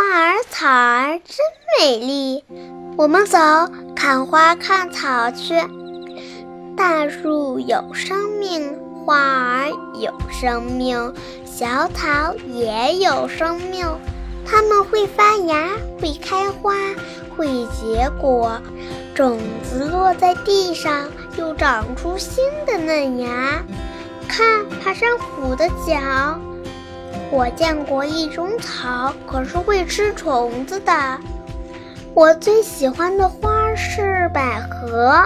花儿草儿真美丽，我们走，看花看草去。大树有生命，花儿有生命，小草也有生命。它们会发芽，会开花，会结果。种子落在地上，又长出新的嫩芽。看爬山虎的脚。我见过一种草，可是会吃虫子的。我最喜欢的花是百合。